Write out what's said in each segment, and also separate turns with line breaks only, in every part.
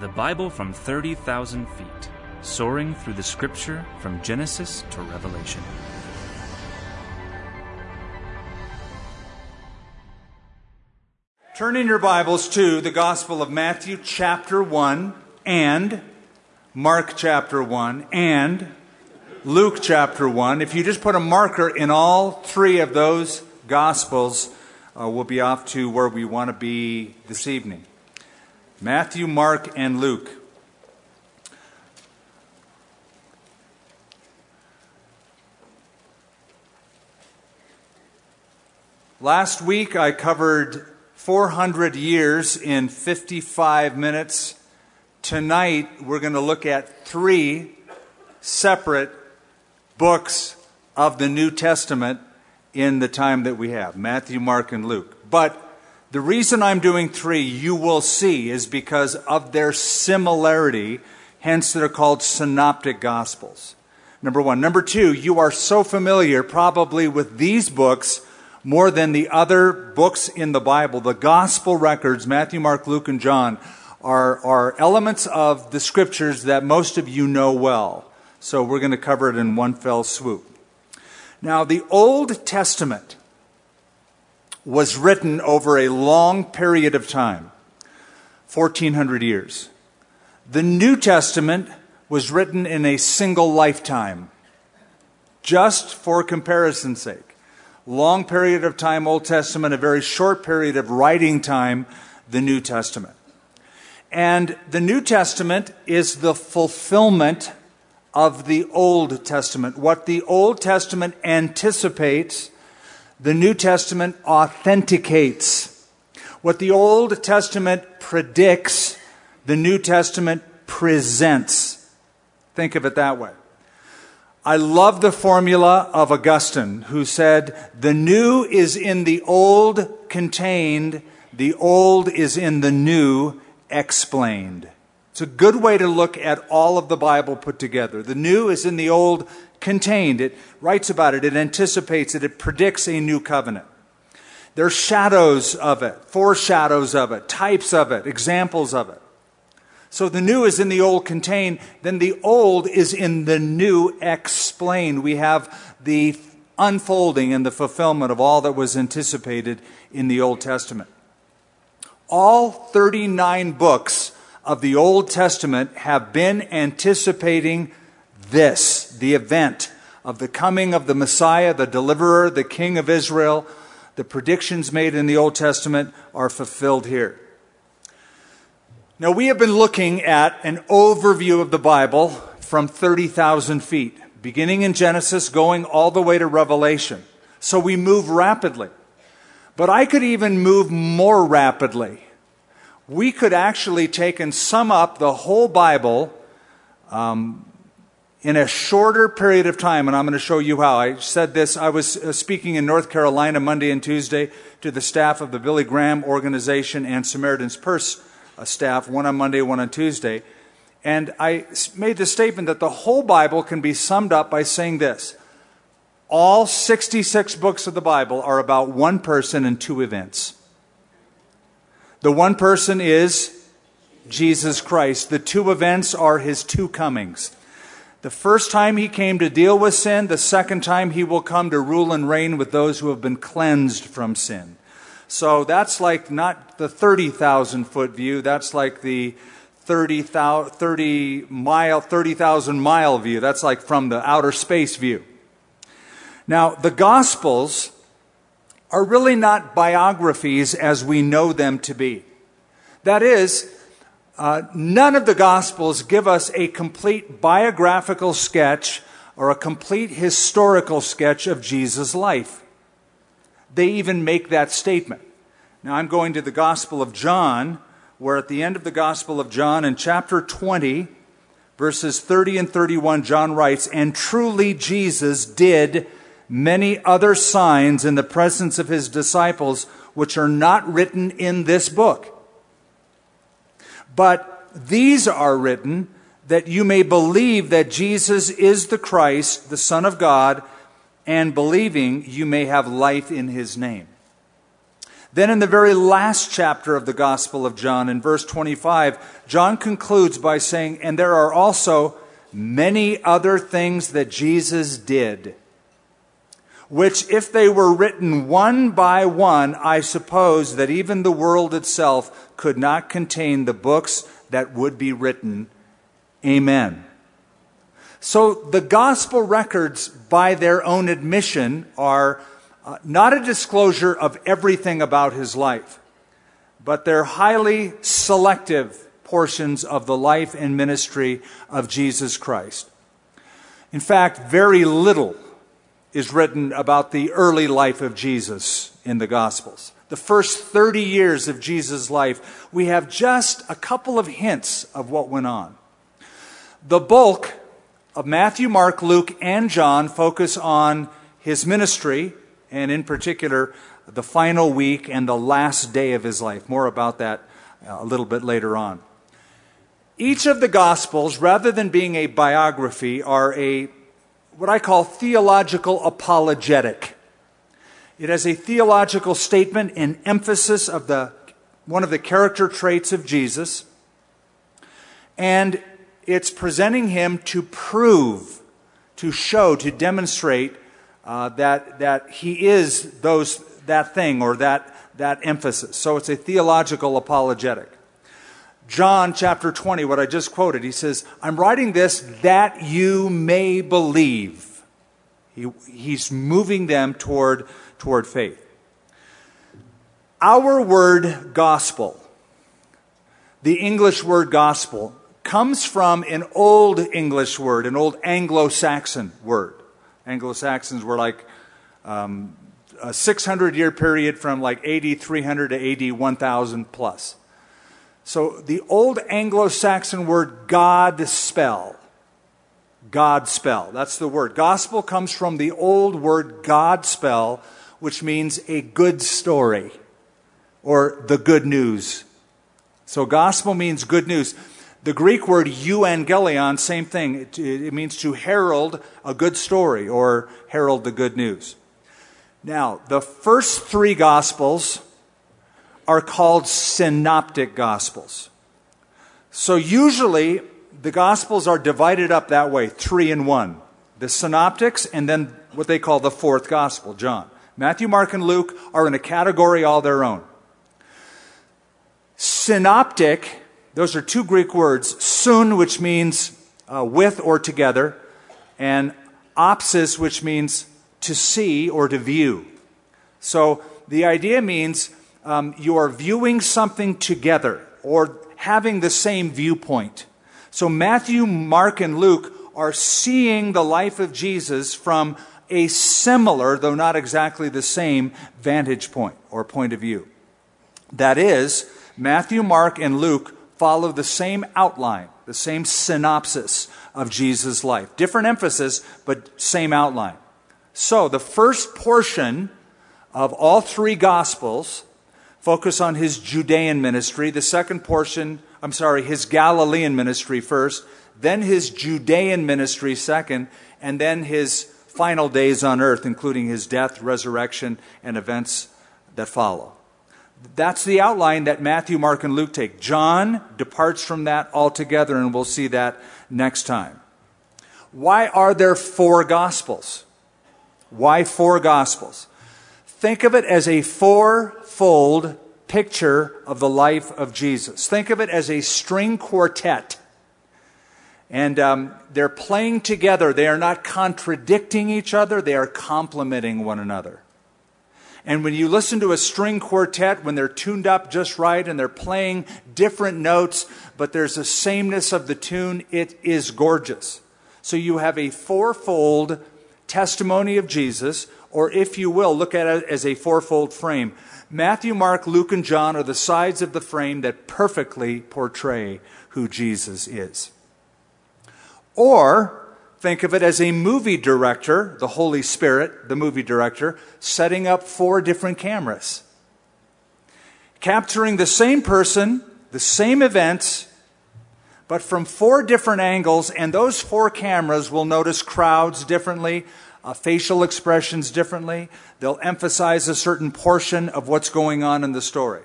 The Bible from 30,000 feet, soaring through the scripture from Genesis to Revelation.
Turn in your Bibles to the Gospel of Matthew, chapter 1, and Mark, chapter 1, and Luke, chapter 1. If you just put a marker in all three of those Gospels, uh, we'll be off to where we want to be this evening Matthew, Mark, and Luke. Last week I covered 400 years in 55 minutes. Tonight we're going to look at three separate books of the New Testament in the time that we have Matthew, Mark, and Luke. But the reason I'm doing three, you will see, is because of their similarity, hence, they're called synoptic gospels. Number one. Number two, you are so familiar probably with these books more than the other books in the Bible. The gospel records, Matthew, Mark, Luke, and John, are, are elements of the scriptures that most of you know well. So we're going to cover it in one fell swoop. Now, the Old Testament was written over a long period of time 1400 years. The New Testament was written in a single lifetime, just for comparison's sake long period of time, Old Testament, a very short period of writing time, the New Testament. And the New Testament is the fulfillment of the Old Testament. What the Old Testament anticipates, the New Testament authenticates. What the Old Testament predicts, the New Testament presents. Think of it that way. I love the formula of Augustine, who said, The new is in the old contained, the old is in the new explained. It's a good way to look at all of the Bible put together. The new is in the old contained. It writes about it, it anticipates it, it predicts a new covenant. There are shadows of it, foreshadows of it, types of it, examples of it. So the new is in the old contained, then the old is in the new explained. We have the unfolding and the fulfillment of all that was anticipated in the Old Testament. All 39 books of the Old Testament have been anticipating this, the event of the coming of the Messiah, the deliverer, the King of Israel. The predictions made in the Old Testament are fulfilled here. Now, we have been looking at an overview of the Bible from 30,000 feet, beginning in Genesis, going all the way to Revelation. So we move rapidly. But I could even move more rapidly. We could actually take and sum up the whole Bible um, in a shorter period of time, and I'm going to show you how. I said this, I was uh, speaking in North Carolina Monday and Tuesday to the staff of the Billy Graham organization and Samaritan's Purse staff, one on Monday, one on Tuesday. And I made the statement that the whole Bible can be summed up by saying this all 66 books of the Bible are about one person and two events. The one person is Jesus Christ. The two events are his two comings. The first time he came to deal with sin, the second time he will come to rule and reign with those who have been cleansed from sin. So that's like not the 30,000 foot view, that's like the 30, 30 mile, 30,000 mile view. That's like from the outer space view. Now, the Gospels are really not biographies as we know them to be. That is, uh, none of the Gospels give us a complete biographical sketch or a complete historical sketch of Jesus' life. They even make that statement. Now I'm going to the Gospel of John, where at the end of the Gospel of John, in chapter 20, verses 30 and 31, John writes, And truly Jesus did many other signs in the presence of his disciples, which are not written in this book. But these are written that you may believe that Jesus is the Christ, the Son of God, and believing you may have life in his name. Then, in the very last chapter of the Gospel of John, in verse 25, John concludes by saying, And there are also many other things that Jesus did, which, if they were written one by one, I suppose that even the world itself could not contain the books that would be written. Amen. So the gospel records, by their own admission, are uh, not a disclosure of everything about his life, but they're highly selective portions of the life and ministry of Jesus Christ. In fact, very little is written about the early life of Jesus in the Gospels. The first 30 years of Jesus' life, we have just a couple of hints of what went on. The bulk of Matthew, Mark, Luke, and John focus on his ministry and in particular, the final week and the last day of his life. More about that uh, a little bit later on. Each of the Gospels, rather than being a biography, are a what I call theological apologetic. It has a theological statement and emphasis of the, one of the character traits of Jesus, and it's presenting him to prove, to show, to demonstrate uh, that, that he is those, that thing or that, that emphasis. So it's a theological apologetic. John chapter 20, what I just quoted, he says, I'm writing this that you may believe. He, he's moving them toward, toward faith. Our word gospel, the English word gospel, comes from an old English word, an old Anglo Saxon word. Anglo Saxons were like um, a 600 year period from like AD 300 to AD 1000 plus. So the old Anglo Saxon word God spell, God spell, that's the word. Gospel comes from the old word God spell, which means a good story or the good news. So gospel means good news. The Greek word euangelion, same thing. It, it, means to herald a good story or herald the good news. Now, the first three gospels are called synoptic gospels. So usually the gospels are divided up that way, three in one. The synoptics and then what they call the fourth gospel, John. Matthew, Mark, and Luke are in a category all their own. Synoptic those are two Greek words, sun, which means uh, with or together, and opsis, which means to see or to view. So the idea means um, you are viewing something together or having the same viewpoint. So Matthew, Mark, and Luke are seeing the life of Jesus from a similar, though not exactly the same, vantage point or point of view. That is, Matthew, Mark, and Luke follow the same outline, the same synopsis of Jesus' life. Different emphasis, but same outline. So, the first portion of all three Gospels focus on his Judean ministry. The second portion, I'm sorry, his Galilean ministry first, then his Judean ministry second, and then his final days on earth, including his death, resurrection, and events that follow. That's the outline that Matthew, Mark, and Luke take. John departs from that altogether, and we'll see that next time. Why are there four Gospels? Why four Gospels? Think of it as a fourfold picture of the life of Jesus. Think of it as a string quartet. And um, they're playing together. They are not contradicting each other, they are complementing one another. And when you listen to a string quartet, when they're tuned up just right and they're playing different notes, but there's a sameness of the tune, it is gorgeous. So you have a fourfold testimony of Jesus, or if you will, look at it as a fourfold frame. Matthew, Mark, Luke, and John are the sides of the frame that perfectly portray who Jesus is. Or, Think of it as a movie director, the Holy Spirit, the movie director, setting up four different cameras, capturing the same person, the same events, but from four different angles, and those four cameras will notice crowds differently, uh, facial expressions differently. They'll emphasize a certain portion of what's going on in the story.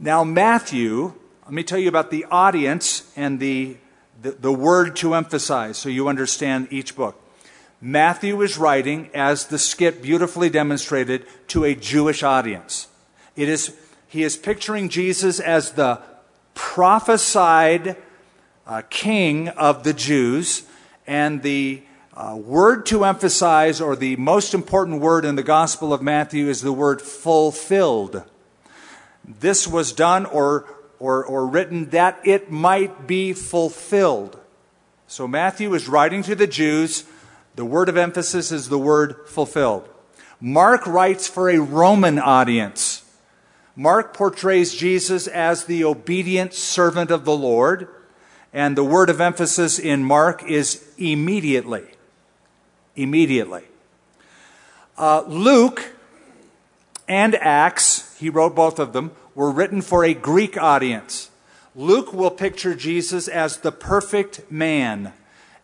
Now, Matthew, let me tell you about the audience and the, the, the word to emphasize so you understand each book. Matthew is writing, as the skit beautifully demonstrated, to a Jewish audience. It is, he is picturing Jesus as the prophesied uh, king of the Jews, and the uh, word to emphasize, or the most important word in the Gospel of Matthew, is the word fulfilled. This was done or, or, or written that it might be fulfilled. So Matthew is writing to the Jews. The word of emphasis is the word fulfilled. Mark writes for a Roman audience. Mark portrays Jesus as the obedient servant of the Lord, and the word of emphasis in Mark is immediately. Immediately. Uh, Luke and Acts, he wrote both of them, were written for a Greek audience. Luke will picture Jesus as the perfect man.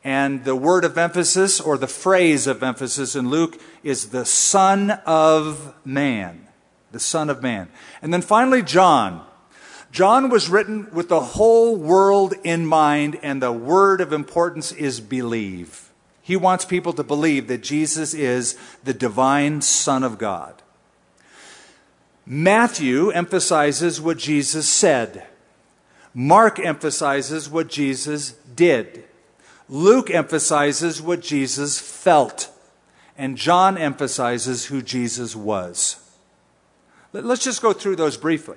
And the word of emphasis, or the phrase of emphasis in Luke, is the Son of Man the Son of Man. And then finally, John. John was written with the whole world in mind, and the word of importance is believe. He wants people to believe that Jesus is the divine Son of God. Matthew emphasizes what Jesus said. Mark emphasizes what Jesus did. Luke emphasizes what Jesus felt. And John emphasizes who Jesus was. Let's just go through those briefly.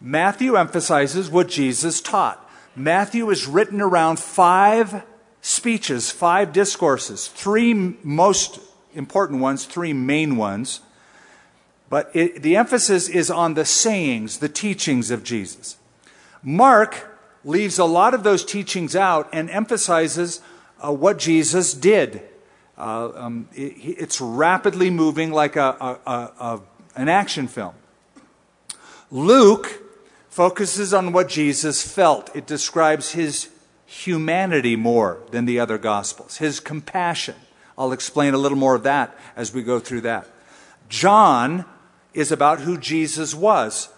Matthew emphasizes what Jesus taught. Matthew is written around five speeches, five discourses, three most important ones, three main ones. But it, the emphasis is on the sayings, the teachings of Jesus. Mark leaves a lot of those teachings out and emphasizes uh, what Jesus did. Uh, um, it, it's rapidly moving like a, a, a, an action film. Luke focuses on what Jesus felt. It describes his humanity more than the other Gospels, his compassion. I'll explain a little more of that as we go through that. John is about who Jesus was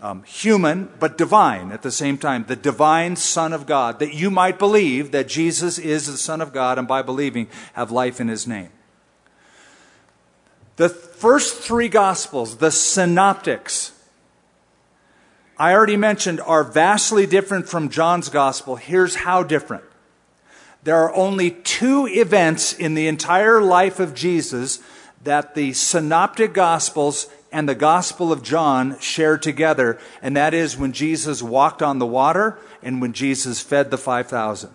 um, human, but divine at the same time, the divine Son of God, that you might believe that Jesus is the Son of God and by believing have life in his name. The first three Gospels, the synoptics, I already mentioned, are vastly different from John's Gospel. Here's how different. There are only two events in the entire life of Jesus that the synoptic Gospels and the Gospel of John share together, and that is when Jesus walked on the water and when Jesus fed the 5,000.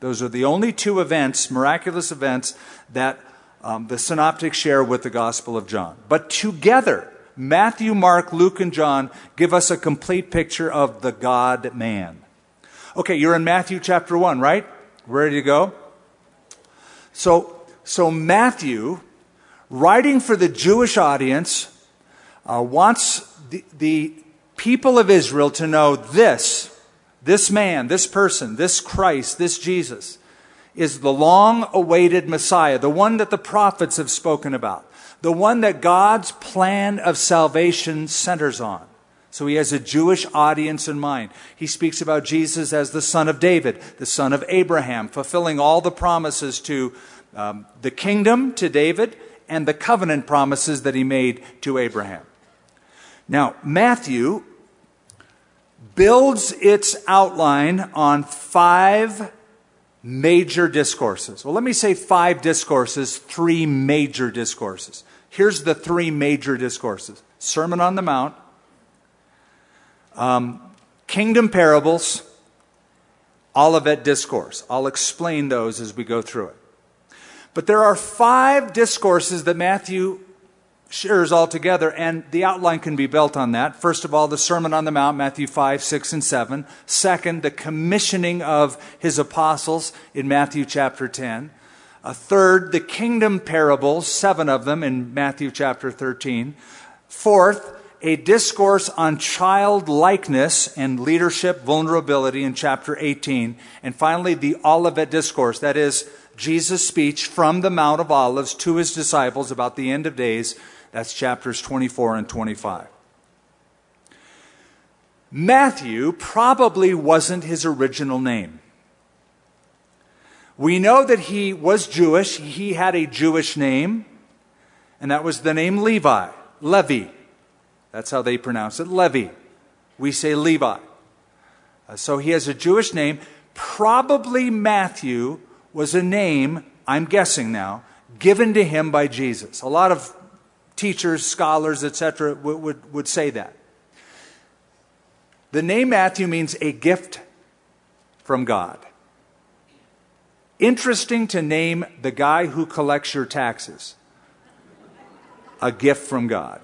Those are the only two events, miraculous events, that um, the synoptics share with the Gospel of John. But together, Matthew, Mark, Luke, and John give us a complete picture of the God man. Okay, you're in Matthew chapter 1, right? Ready to go? So, so Matthew, writing for the Jewish audience, uh, wants the, the people of Israel to know this this man, this person, this Christ, this Jesus is the long awaited Messiah, the one that the prophets have spoken about, the one that God's plan of salvation centers on. So he has a Jewish audience in mind. He speaks about Jesus as the son of David, the son of Abraham, fulfilling all the promises to um, the kingdom to David and the covenant promises that he made to Abraham. Now, Matthew builds its outline on five major discourses. Well, let me say five discourses, three major discourses. Here's the three major discourses Sermon on the Mount, um, Kingdom Parables, Olivet Discourse. I'll explain those as we go through it. But there are five discourses that Matthew shares all together, and the outline can be built on that. First of all, the Sermon on the Mount, Matthew 5, 6, and 7. Second, the commissioning of his apostles in Matthew chapter 10. A third, the kingdom parables, seven of them in Matthew chapter 13. Fourth, a discourse on childlikeness and leadership vulnerability in chapter 18. And finally, the Olivet Discourse, that is, Jesus' speech from the Mount of Olives to his disciples about the end of days. That's chapters 24 and 25. Matthew probably wasn't his original name. We know that he was Jewish. He had a Jewish name, and that was the name Levi, Levi. That's how they pronounce it, Levi. We say Levi. Uh, so he has a Jewish name. Probably Matthew was a name, I'm guessing now, given to him by Jesus. A lot of teachers, scholars, etc., would, would, would say that. The name Matthew means a gift from God. Interesting to name the guy who collects your taxes a gift from God.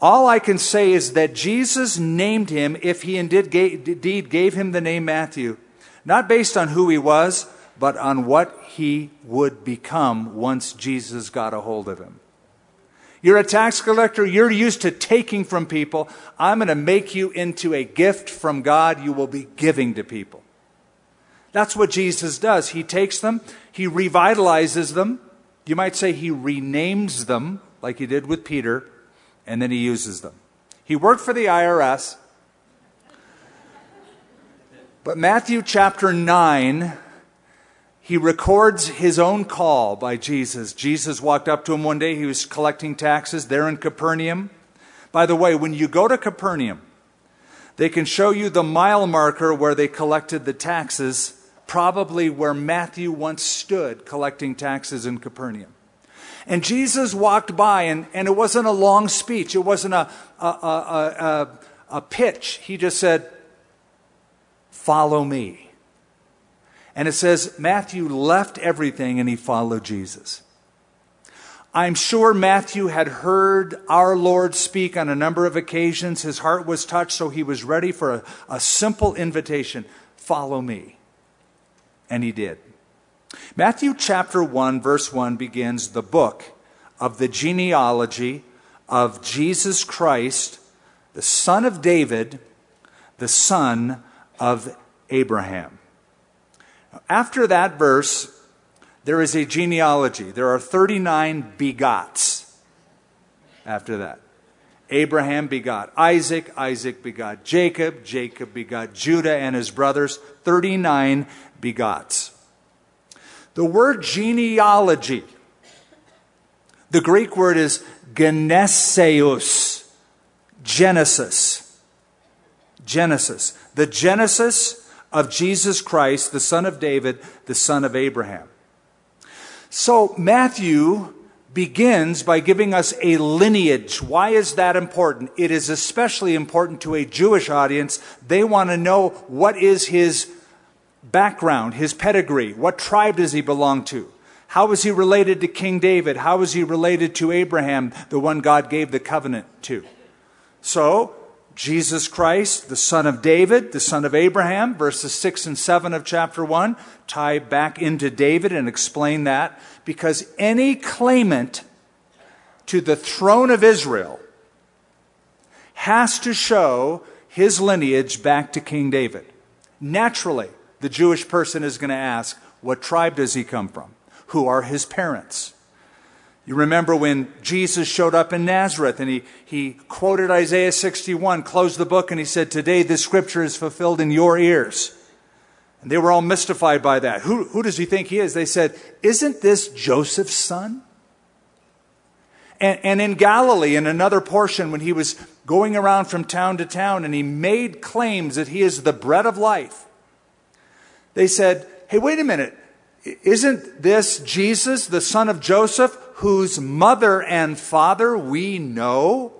All I can say is that Jesus named him, if he indeed gave him the name Matthew, not based on who he was, but on what he would become once Jesus got a hold of him. You're a tax collector. You're used to taking from people. I'm going to make you into a gift from God you will be giving to people. That's what Jesus does. He takes them, he revitalizes them. You might say he renames them, like he did with Peter, and then he uses them. He worked for the IRS. But Matthew chapter 9, he records his own call by Jesus. Jesus walked up to him one day. He was collecting taxes there in Capernaum. By the way, when you go to Capernaum, they can show you the mile marker where they collected the taxes probably where Matthew once stood collecting taxes in Capernaum. And Jesus walked by, and, and it wasn't a long speech, it wasn't a, a, a, a, a pitch. He just said, Follow me. And it says Matthew left everything and he followed Jesus. I'm sure Matthew had heard our Lord speak on a number of occasions. His heart was touched, so he was ready for a, a simple invitation follow me. And he did. Matthew chapter 1, verse 1 begins the book of the genealogy of Jesus Christ, the son of David, the son of Abraham. After that verse, there is a genealogy. There are 39 begots after that. Abraham begot Isaac, Isaac begot Jacob, Jacob begot Judah and his brothers, 39 begots. The word genealogy, the Greek word is geneseos, Genesis. Genesis. The Genesis of Jesus Christ, the son of David, the son of Abraham. So Matthew begins by giving us a lineage. Why is that important? It is especially important to a Jewish audience. They want to know what is his background, his pedigree. What tribe does he belong to? How is he related to King David? How is he related to Abraham, the one God gave the covenant to? So, Jesus Christ, the son of David, the son of Abraham, verses 6 and 7 of chapter 1, tie back into David and explain that because any claimant to the throne of Israel has to show his lineage back to King David. Naturally, the Jewish person is going to ask, What tribe does he come from? Who are his parents? You remember when Jesus showed up in Nazareth and he, he quoted Isaiah 61, closed the book, and he said, Today this scripture is fulfilled in your ears. And they were all mystified by that. Who, who does he think he is? They said, Isn't this Joseph's son? And, and in Galilee, in another portion, when he was going around from town to town and he made claims that he is the bread of life, they said, Hey, wait a minute. Isn't this Jesus, the son of Joseph, whose mother and father we know?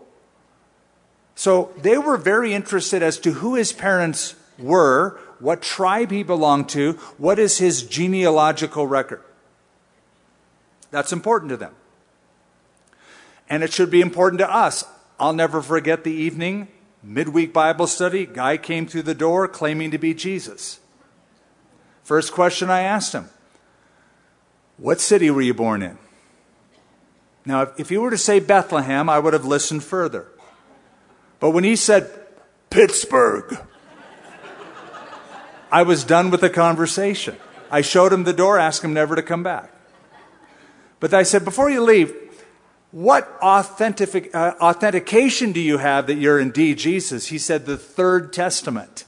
So they were very interested as to who his parents were, what tribe he belonged to, what is his genealogical record. That's important to them. And it should be important to us. I'll never forget the evening midweek Bible study. Guy came through the door claiming to be Jesus. First question I asked him What city were you born in? Now, if, he were to say Bethlehem, I would have listened further. But when he said Pittsburgh, I was done with the conversation. I showed him the door, asked him never to come back. But I said, before you leave, what authentic, uh, authentication do you have that you're indeed Jesus? He said, the third testament.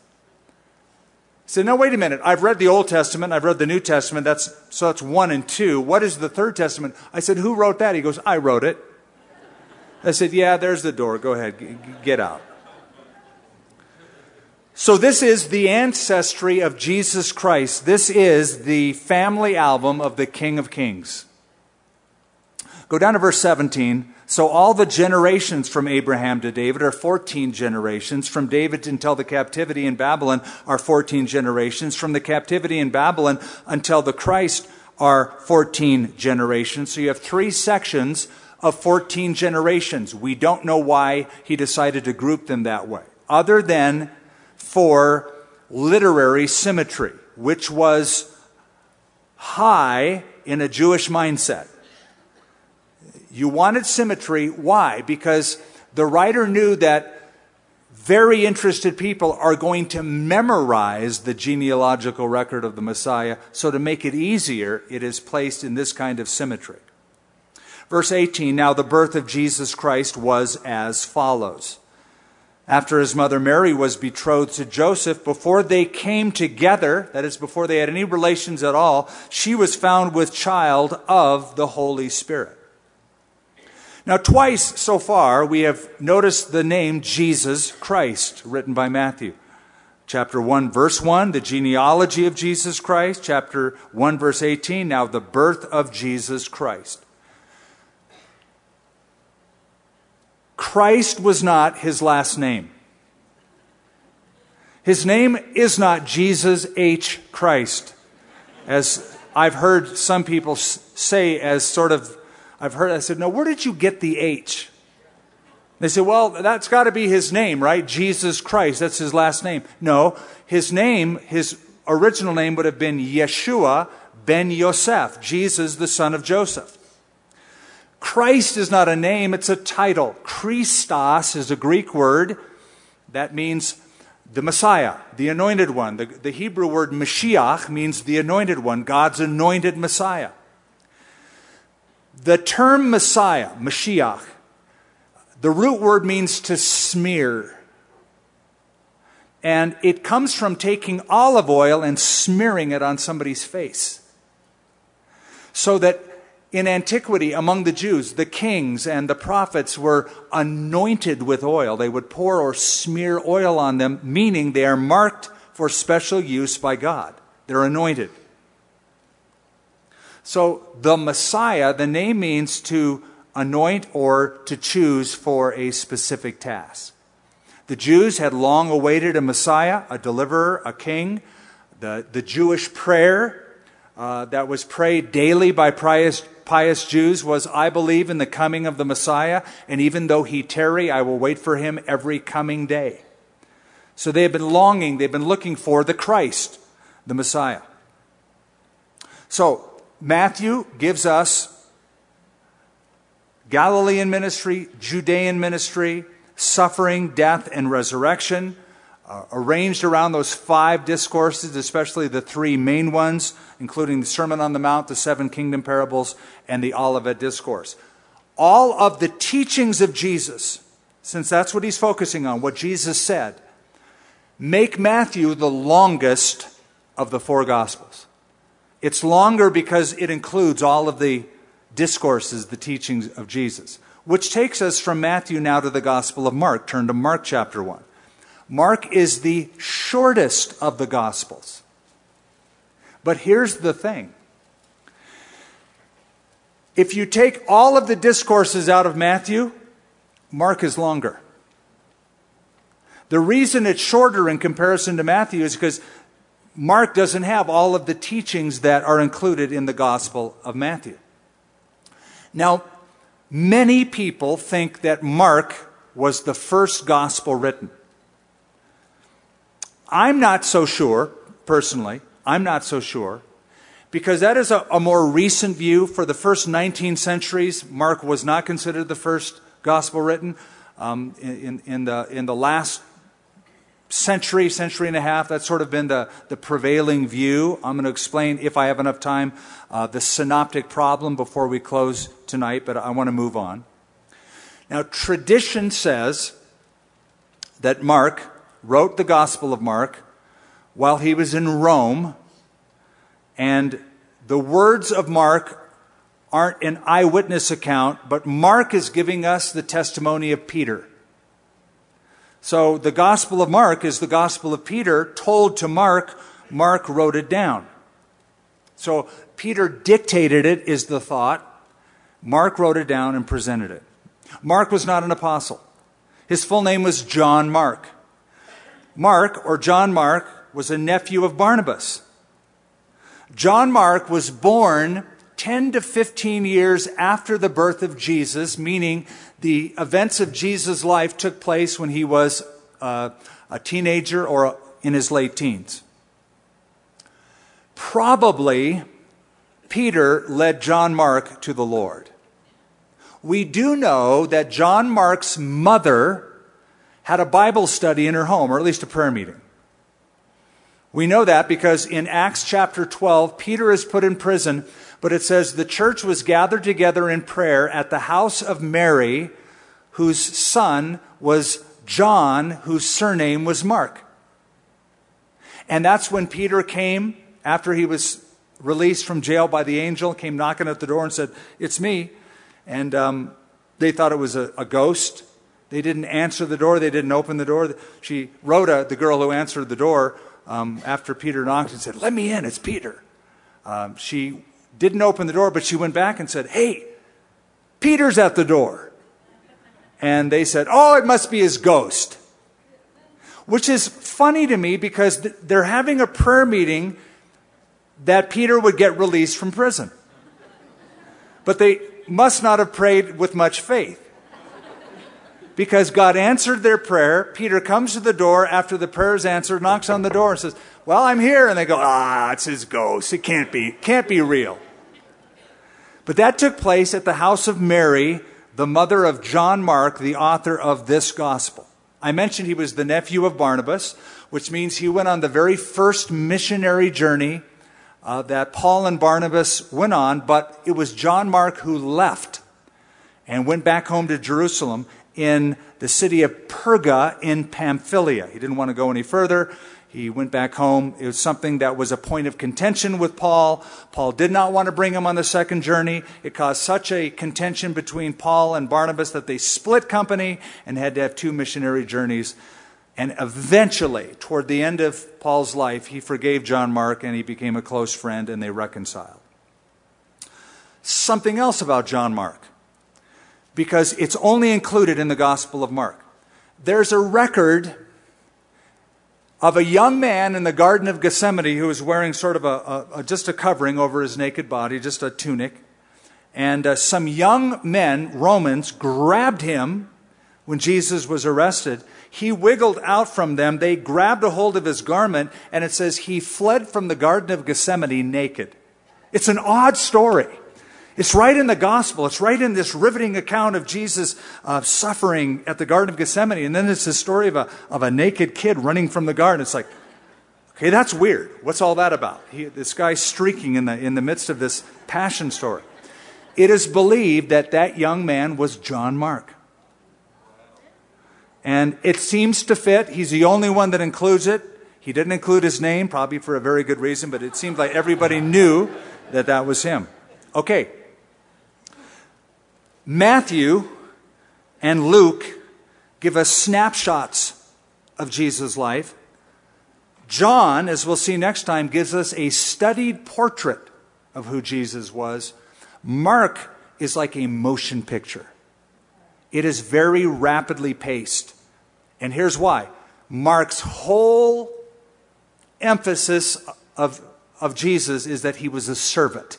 Said, no, wait a minute. I've read the Old Testament. I've read the New Testament. That's, so that's one and two. What is the third testament? I said, who wrote that? He goes, I wrote it. I said, yeah, there's the door. Go ahead. Get out. So, this is the ancestry of Jesus Christ. This is the family album of the King of Kings. Go down to verse 17. So, all the generations from Abraham to David are 14 generations. From David until the captivity in Babylon are 14 generations. From the captivity in Babylon until the Christ are 14 generations. So, you have three sections of 14 generations. We don't know why he decided to group them that way, other than for literary symmetry, which was high in a Jewish mindset. You wanted symmetry. Why? Because the writer knew that very interested people are going to memorize the genealogical record of the Messiah. So, to make it easier, it is placed in this kind of symmetry. Verse 18 Now the birth of Jesus Christ was as follows. After his mother Mary was betrothed to Joseph, before they came together, that is, before they had any relations at all, she was found with child of the Holy Spirit. Now, twice so far, we have noticed the name Jesus Christ, written by Matthew. Chapter 1, verse 1, the genealogy of Jesus Christ. Chapter 1, verse 18, now the birth of Jesus Christ. Christ was not his last name. His name is not Jesus H. Christ, as I've heard some people say, as sort of, I've heard, I said, no, where did you get the H? They say, well, that's got to be his name, right? Jesus Christ, that's his last name. No, his name, his original name would have been Yeshua ben Yosef, Jesus the son of Joseph. Christ is not a name, it's a title. Christos is a Greek word that means the Messiah, the anointed one. The, the Hebrew word Mashiach means the anointed one, God's anointed Messiah. The term Messiah, Mashiach, the root word means to smear. And it comes from taking olive oil and smearing it on somebody's face. So that in antiquity, among the Jews, the kings and the prophets were anointed with oil. They would pour or smear oil on them, meaning they are marked for special use by God. They're anointed. So the Messiah, the name means to anoint or to choose for a specific task. The Jews had long awaited a Messiah, a deliverer, a king. The, the Jewish prayer uh, that was prayed daily by pious, pious Jews was, I believe in the coming of the Messiah, and even though he tarry, I will wait for him every coming day. So they have been longing, they've been looking for the Christ, the Messiah. So Matthew gives us Galilean ministry, Judean ministry, suffering, death, and resurrection uh, arranged around those five discourses, especially the three main ones, including the Sermon on the Mount, the seven kingdom parables, and the Olivet Discourse. All of the teachings of Jesus, since that's what he's focusing on, what Jesus said, make Matthew the longest of the four Gospels. It's longer because it includes all of the discourses, the teachings of Jesus, which takes us from Matthew now to the Gospel of Mark. Turn to Mark chapter 1. Mark is the shortest of the Gospels. But here's the thing if you take all of the discourses out of Matthew, Mark is longer. The reason it's shorter in comparison to Matthew is because Mark doesn't have all of the teachings that are included in the Gospel of Matthew. Now, many people think that Mark was the first gospel written. I'm not so sure, personally. I'm not so sure. Because that is a, a, more recent view. For the first 19 centuries, Mark was not considered the first gospel written. Um, in, in, the, in the last century, century and a half. That's sort of been the, the prevailing view. I'm going to explain, if I have enough time, uh, the synoptic problem before we close tonight, but I want to move on. Now, tradition says that Mark wrote the Gospel of Mark while he was in Rome, and the words of Mark aren't an eyewitness account, but Mark is giving us the testimony of Peter. So the Gospel of Mark is the Gospel of Peter told to Mark. Mark wrote it down. So Peter dictated it, is the thought. Mark wrote it down and presented it. Mark was not an apostle. His full name was John Mark. Mark, or John Mark, was a nephew of Barnabas. John Mark was born 10 to 15 years after the birth of Jesus, meaning the events of Jesus' life took place when he was uh, a teenager or in his late teens. Probably Peter led John Mark to the Lord. We do know that John Mark's mother had a Bible study in her home, or at least a prayer meeting. We know that because in Acts chapter 12, Peter is put in prison but it says the church was gathered together in prayer at the house of Mary, whose son was John, whose surname was Mark. And that's when Peter came after he was released from jail by the angel, came knocking at the door and said, It's me. And um, they thought it was a, a, ghost. They didn't answer the door, they didn't open the door. She, Rhoda, the girl who answered the door, um, after Peter knocked and said, Let me in, it's Peter. Um, she didn't open the door, but she went back and said, Hey, Peter's at the door. And they said, Oh, it must be his ghost. Which is funny to me because they're having a prayer meeting that Peter would get released from prison. But they must not have prayed with much faith. Because God answered their prayer. Peter comes to the door after the prayer is answered, knocks on the door, and says, Well, I'm here. And they go, Ah, it's his ghost. It can't be, can't be real. But that took place at the house of Mary, the mother of John Mark, the author of this gospel. I mentioned he was the nephew of Barnabas, which means he went on the very first missionary journey uh, that Paul and Barnabas went on, but it was John Mark who left and went back home to Jerusalem in the city of Perga in Pamphylia. He didn't want to go any further. He went back home. It was something that was a point of contention with Paul. Paul did not want to bring him on the second journey. It caused such a contention between Paul and Barnabas that they split company and had to have two missionary journeys. And eventually, toward the end of Paul's life, he forgave John Mark and he became a close friend and they reconciled. Something else about John Mark, because it's only included in the Gospel of Mark. There's a record of a young man in the Garden of Gethsemane who was wearing sort of a, a, a just a covering over his naked body, just a tunic. And uh, some young men, Romans, grabbed him when Jesus was arrested. He wiggled out from them. They grabbed a hold of his garment, and it says he fled from the Garden of Gethsemane naked. It's an odd story. It's right in the gospel. It's right in this riveting account of Jesus uh, suffering at the Garden of Gethsemane. And then it's the story of a, of a naked kid running from the garden. It's like, okay, that's weird. What's all that about? He, this guy streaking in the, in the midst of this passion story. It is believed that that young man was John Mark. And it seems to fit. He's the only one that includes it. He didn't include his name, probably for a very good reason, but it seemed like everybody knew that that was him. Okay, Matthew and Luke give us snapshots of Jesus' life. John, as we'll see next time, gives us a studied portrait of who Jesus was. Mark is like a motion picture. It is very rapidly paced. And here's why Mark's whole emphasis of, of Jesus is that he was a servant.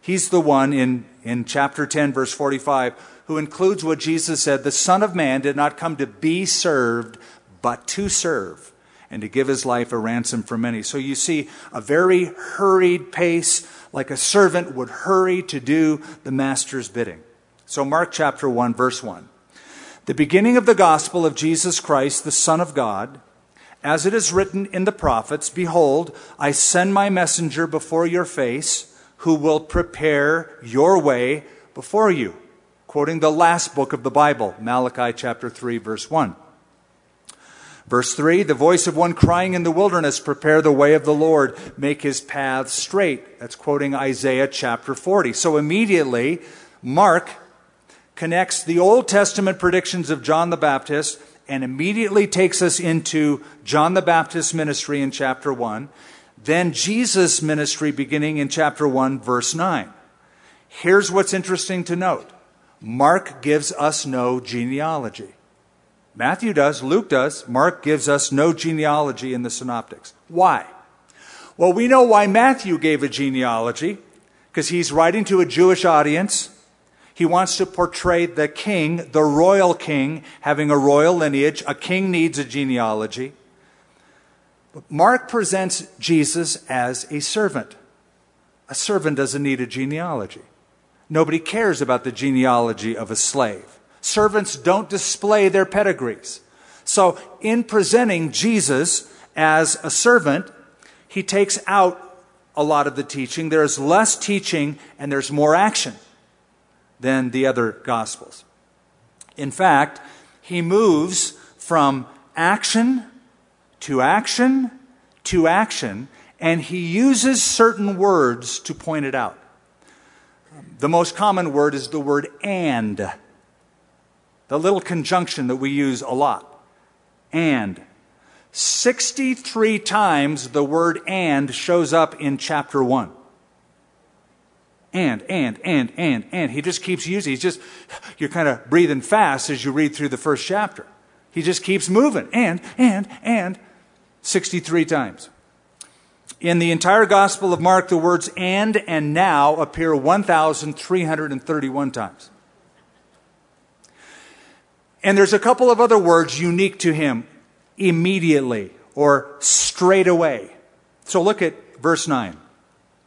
He's the one in, in chapter 10, verse 45, who includes what Jesus said the Son of Man did not come to be served, but to serve, and to give his life a ransom for many. So you see a very hurried pace, like a servant would hurry to do the master's bidding. So, Mark chapter 1, verse 1. The beginning of the gospel of Jesus Christ, the Son of God, As it is written in the prophets, Behold, I send my messenger before your face, who will prepare your way before you. Quoting the last book of the Bible, Malachi chapter 3, verse 1. Verse 3 The voice of one crying in the wilderness, Prepare the way of the Lord, make his paths straight. That's quoting Isaiah chapter 40. So immediately, Mark connects the Old Testament predictions of John the Baptist and immediately takes us into John the Baptist's ministry in chapter 1, then Jesus' ministry beginning in chapter 1, verse 9. Here's what's interesting to note Mark gives us no genealogy. Matthew does, Luke does, Mark gives us no genealogy in the synoptics. Why? Well, we know why Matthew gave a genealogy, because he's writing to a Jewish audience. He wants to portray the king, the royal king, having a royal lineage. A king needs a genealogy. Mark presents Jesus as a servant. A servant doesn't need a genealogy. Nobody cares about the genealogy of a slave. Servants don't display their pedigrees. So, in presenting Jesus as a servant, he takes out a lot of the teaching. There's less teaching and there's more action than the other Gospels. In fact, he moves from action to action to action, and he uses certain words to point it out. The most common word is the word and the little conjunction that we use a lot. And. 63 times the word and shows up in chapter 1. And, and, and, and, and. He just keeps using. He's just, you're kind of breathing fast as you read through the first chapter. He just keeps moving. And, and, and. 63 times. In the entire Gospel of Mark, the words and and now appear 1,331 times. And there's a couple of other words unique to him immediately or straight away. So look at verse 9,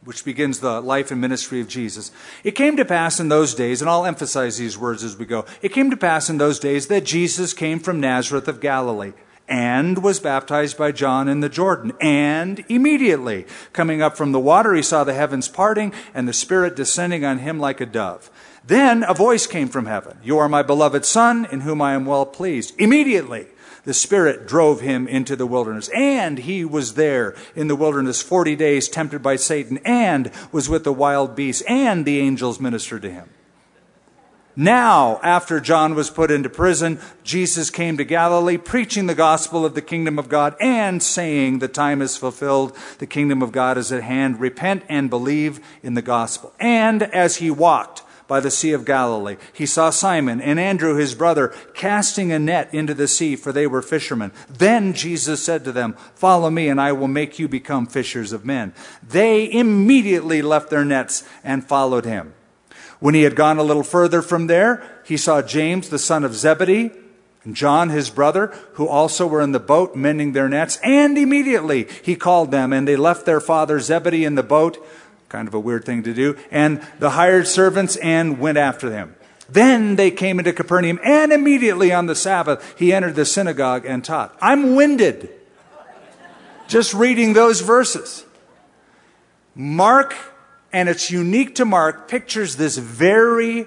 which begins the life and ministry of Jesus. It came to pass in those days, and I'll emphasize these words as we go. It came to pass in those days that Jesus came from Nazareth of Galilee and was baptized by John in the Jordan. And immediately, coming up from the water, he saw the heavens parting and the Spirit descending on him like a dove. Then a voice came from heaven You are my beloved Son, in whom I am well pleased. Immediately, the Spirit drove him into the wilderness. And he was there in the wilderness 40 days, tempted by Satan, and was with the wild beasts, and the angels ministered to him. Now, after John was put into prison, Jesus came to Galilee, preaching the gospel of the kingdom of God and saying, The time is fulfilled, the kingdom of God is at hand. Repent and believe in the gospel. And as he walked, by the Sea of Galilee. He saw Simon and Andrew, his brother, casting a net into the sea, for they were fishermen. Then Jesus said to them, Follow me, and I will make you become fishers of men. They immediately left their nets and followed him. When he had gone a little further from there, he saw James, the son of Zebedee, and John, his brother, who also were in the boat mending their nets. And immediately he called them, and they left their father Zebedee in the boat kind of a weird thing to do, and the hired servants and went after them. Then they came into Capernaum, and immediately on the Sabbath, he entered the synagogue and taught. I'm winded just reading those verses. Mark, and it's unique to Mark, pictures this very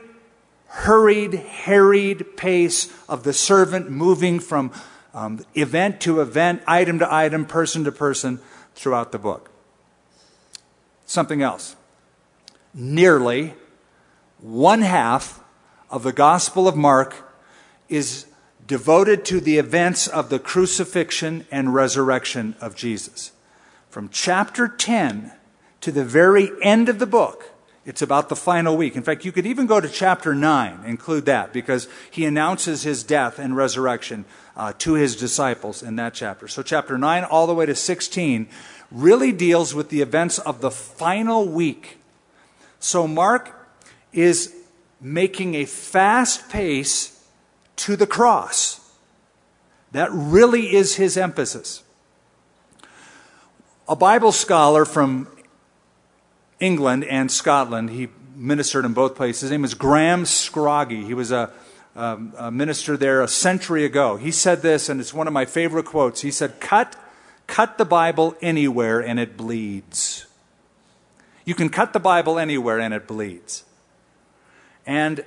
hurried, harried pace of the servant moving from um, event to event, item to item, person to person throughout the book something else. Nearly one half of the Gospel of Mark is devoted to the events of the crucifixion and resurrection of Jesus. From chapter 10 to the very end of the book, it's about the final week. In fact, you could even go to chapter 9, include that, because he announces his death and resurrection uh, to his disciples in that chapter. So, chapter 9 all the way to 16 really deals with the events of the final week. So Mark is making a fast pace to the cross. That really is his emphasis. A Bible scholar from England and Scotland, he ministered in both places. His name is Graham Scroggie. He was a, um, a minister there a century ago. He said this, and it's one of my favorite quotes. He said, Cut, cut the Bible anywhere and it bleeds. You can cut the Bible anywhere and it bleeds. And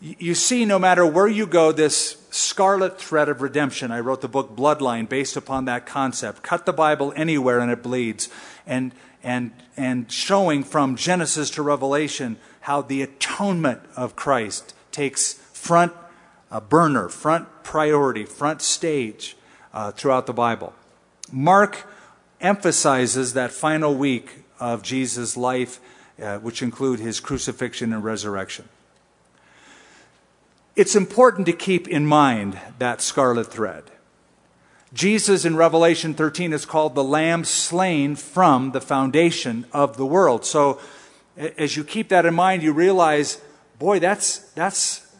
you see, no matter where you go, this scarlet thread of redemption. I wrote the book Bloodline based upon that concept. Cut the Bible anywhere and it bleeds. And, and, and showing from Genesis to Revelation how the atonement of Christ takes front uh, burner, front priority, front stage uh, throughout the Bible. Mark emphasizes that final week of Jesus' life, uh, which include his crucifixion and resurrection. It's important to keep in mind that scarlet thread. Jesus in Revelation 13 is called the Lamb slain from the foundation of the world. So, as you keep that in mind, you realize, boy, that's, that's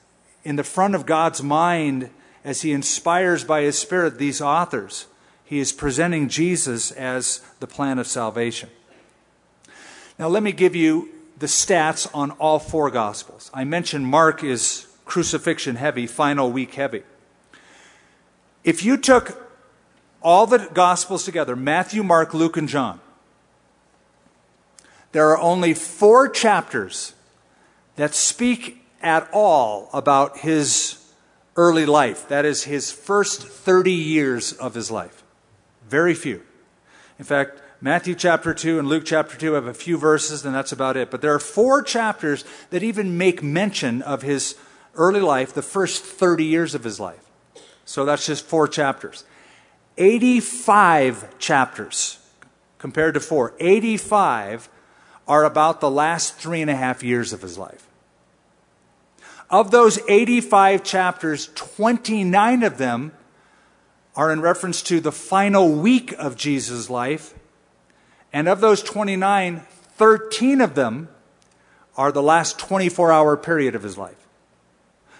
in the front of God's mind as He inspires by His Spirit these authors. He is presenting Jesus as the plan of salvation. Now, let me give you the stats on all four Gospels. I mentioned Mark is crucifixion heavy, final week heavy. If you took all the Gospels together Matthew, Mark, Luke, and John there are only four chapters that speak at all about his early life. That is, his first 30 years of his life. Very few. In fact, Matthew chapter 2 and Luke chapter 2 have a few verses, and that's about it. But there are four chapters that even make mention of his early life, the first 30 years of his life. So that's just four chapters. 85 chapters compared to four. 85 are about the last three and a half years of his life. Of those 85 chapters, 29 of them are in reference to the final week of Jesus' life. And of those 29, 13 of them are the last 24 hour period of his life.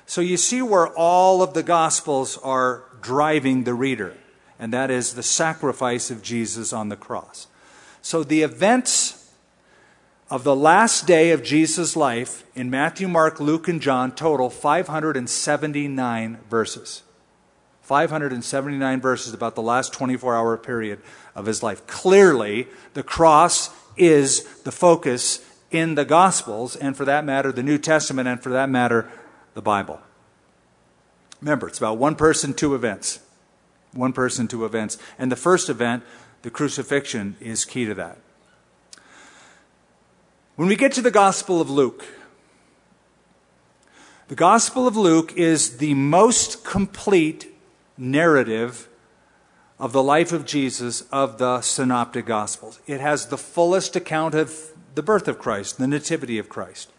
So you see where all of the Gospels are driving the reader, and that is the sacrifice of Jesus on the cross. So the events of the last day of Jesus' life in Matthew, Mark, Luke, and John total 579 verses. 579 verses about the last 24 hour period of his life. Clearly, the cross is the focus in the Gospels, and for that matter, the New Testament, and for that matter, the Bible. Remember, it's about one person, two events. One person, two events. And the first event, the crucifixion, is key to that. When we get to the Gospel of Luke, the Gospel of Luke is the most complete narrative of the life of Jesus of the Synoptic Gospels. It has the fullest account of the birth of Christ, the nativity of Christ.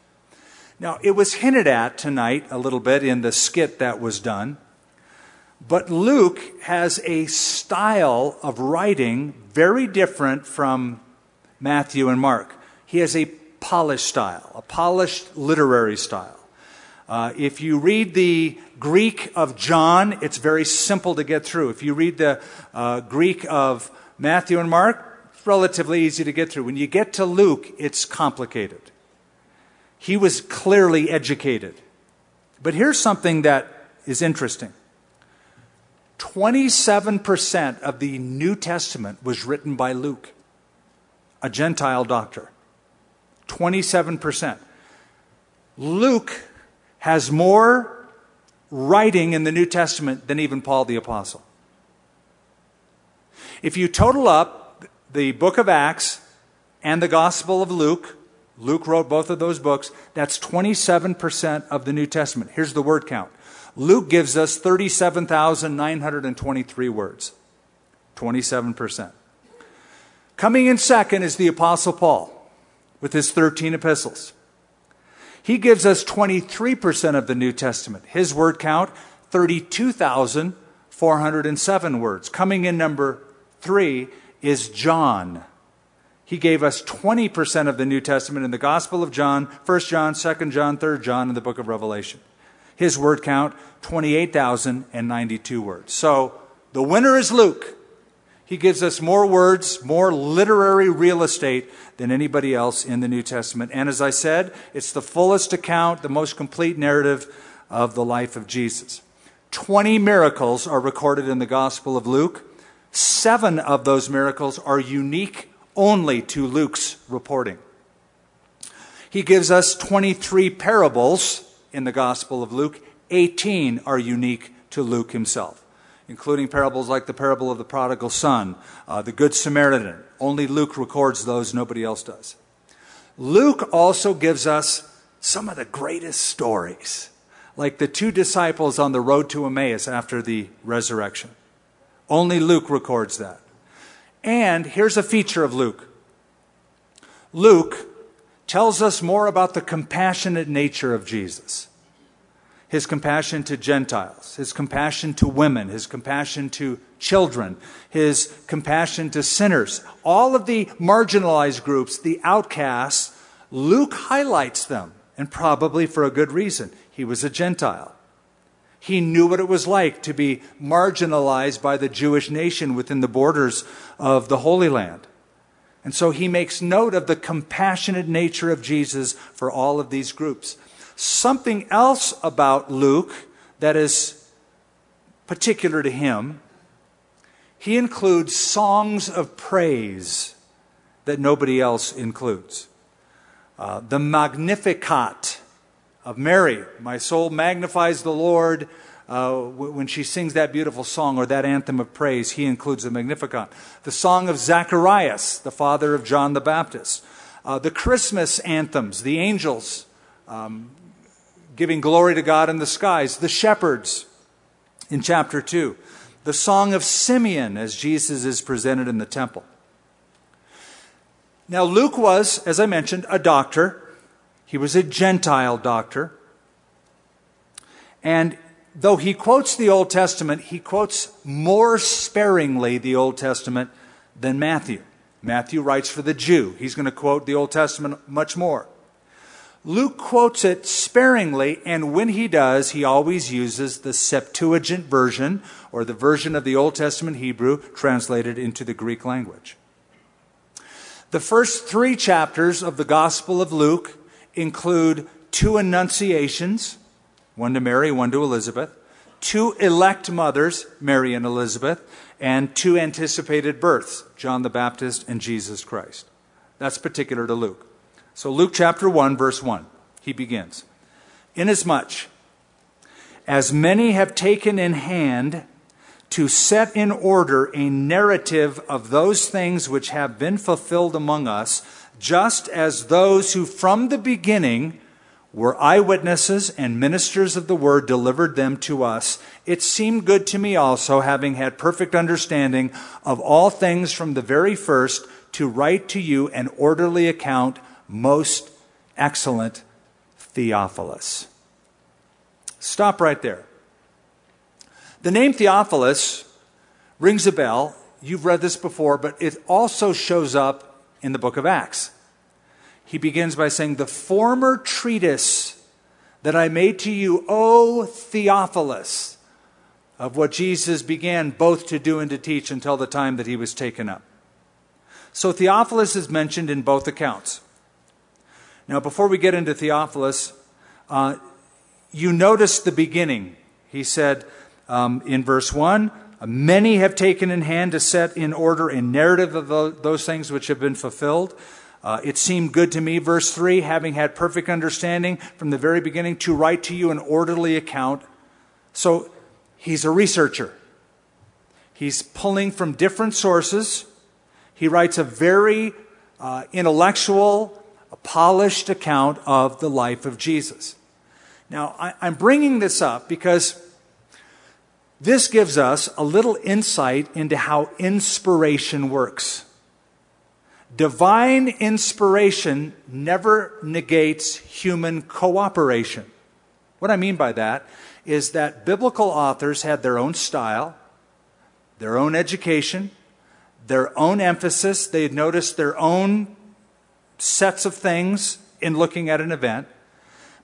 Now, it was hinted at tonight a little bit in the skit that was done, but Luke has a style of writing very different from Matthew and Mark. He has a polished style, a polished literary style. Uh, if you read the Greek of John, it's very simple to get through. If you read the uh, Greek of Matthew and Mark, it's relatively easy to get through. When you get to Luke, it's complicated. He was clearly educated. But here's something that is interesting 27% of the New Testament was written by Luke, a Gentile doctor. 27%. Luke has more writing in the New Testament than even Paul the Apostle. If you total up the book of Acts and the Gospel of Luke, Luke wrote both of those books. That's 27% of the New Testament. Here's the word count Luke gives us 37,923 words. 27%. Coming in second is the Apostle Paul with his 13 epistles. He gives us 23% of the New Testament. His word count, 32,407 words. Coming in number three is John he gave us 20% of the New Testament in the Gospel of John, 1 John, 2 John, 3 John, and the book of Revelation. His word count, 28,092 words. So the winner is Luke. He gives us more words, more literary real estate than anybody else in the New Testament. And as I said, it's the fullest account, the most complete narrative of the life of Jesus. 20 miracles are recorded in the Gospel of Luke. Seven of those miracles are unique only to Luke's reporting. He gives us 23 parables in the Gospel of Luke. 18 are unique to Luke himself, including parables like the parable of the prodigal son, uh, the Good Samaritan. Only Luke records those, nobody else does. Luke also gives us some of the greatest stories, like the two disciples on the road to Emmaus after the resurrection. Only Luke records that. And here's a feature of Luke Luke tells us more about the compassionate nature of Jesus his compassion to Gentiles, his compassion to women, his compassion to children, his compassion to sinners. All of the marginalized groups, the outcasts, Luke highlights them, and probably for a good reason. He was a Gentile. He knew what it was like to be marginalized by the Jewish nation within the borders of the Holy Land. And so he makes note of the compassionate nature of Jesus for all of these groups. Something else about Luke that is particular to him, he includes songs of praise that nobody else includes. Uh, the Magnificat of Mary. My soul magnifies the Lord. Uh, when she sings that beautiful song or that anthem of praise, he includes the Magnificat. The song of Zacharias, the father of John the Baptist. Uh, the Christmas anthems, the angels um, giving glory to God in the skies. The shepherds in chapter 2. The song of Simeon as Jesus is presented in the temple. Now, Luke was, as I mentioned, a doctor. He was a Gentile doctor. And though he quotes the Old Testament, he quotes more sparingly the Old Testament than Matthew. Matthew writes for the Jew. He's going to quote the Old Testament much more. Luke quotes it sparingly, and when he does, he always uses the Septuagint version, or the version of the Old Testament Hebrew translated into the Greek language. The first three chapters of the Gospel of Luke include two annunciations one to Mary, one to Elizabeth, two elect mothers, Mary and Elizabeth, and two anticipated births, John the Baptist and Jesus Christ. That's particular to Luke. So, Luke chapter 1, verse 1, he begins Inasmuch as many have taken in hand to set in order a narrative of those things which have been fulfilled among us, just as those who from the beginning were eyewitnesses and ministers of the word delivered them to us. It seemed good to me also, having had perfect understanding of all things from the very first, to write to you an orderly account most excellent Theophilus. Stop right there. The name Theophilus rings a bell. You've read this before, but it also shows up in the book of Acts. He begins by saying, The former treatise that I made to you, O Theophilus, of what Jesus began both to do and to teach until the time that he was taken up. So Theophilus is mentioned in both accounts. Now, before we get into Theophilus, uh, you notice the beginning. He said um, in verse 1 Many have taken in hand to set in order a narrative of those things which have been fulfilled. Uh, it seemed good to me, verse 3, having had perfect understanding from the very beginning, to write to you an orderly account. So he's a researcher. He's pulling from different sources. He writes a very uh, intellectual, polished account of the life of Jesus. Now, I, I'm bringing this up because this gives us a little insight into how inspiration works. Divine inspiration never negates human cooperation. What I mean by that is that biblical authors had their own style, their own education, their own emphasis. They had noticed their own sets of things in looking at an event,